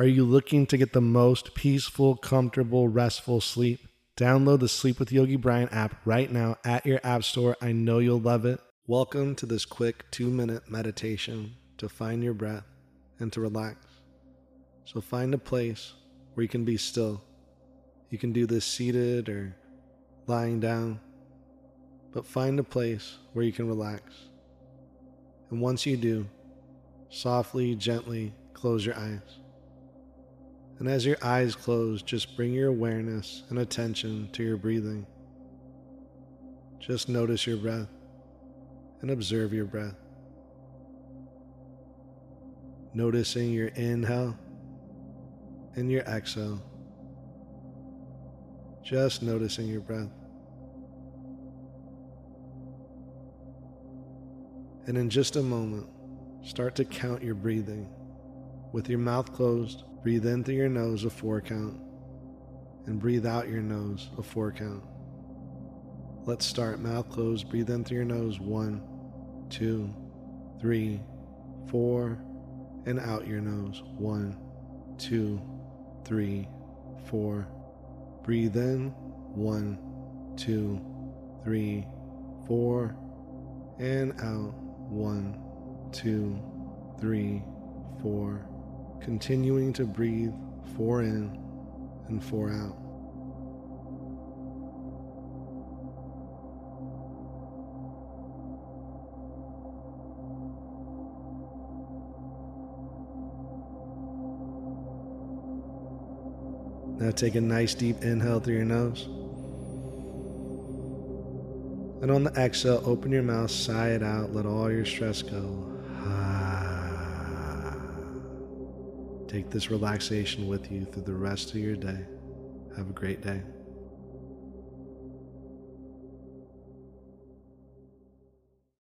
Are you looking to get the most peaceful, comfortable, restful sleep? Download the Sleep with Yogi Brian app right now at your app store. I know you'll love it. Welcome to this quick two minute meditation to find your breath and to relax. So find a place where you can be still. You can do this seated or lying down, but find a place where you can relax. And once you do, softly, gently close your eyes. And as your eyes close, just bring your awareness and attention to your breathing. Just notice your breath and observe your breath. Noticing your inhale and your exhale. Just noticing your breath. And in just a moment, start to count your breathing. With your mouth closed, breathe in through your nose a four count and breathe out your nose a four count. Let's start. Mouth closed. Breathe in through your nose. One, two, three, four, and out your nose. One, two, three, four. Breathe in. One, two, three, four, and out. One, two, three, four. Continuing to breathe four in and four out. Now take a nice deep inhale through your nose. And on the exhale, open your mouth, sigh it out, let all your stress go. Ah. Take this relaxation with you through the rest of your day. Have a great day.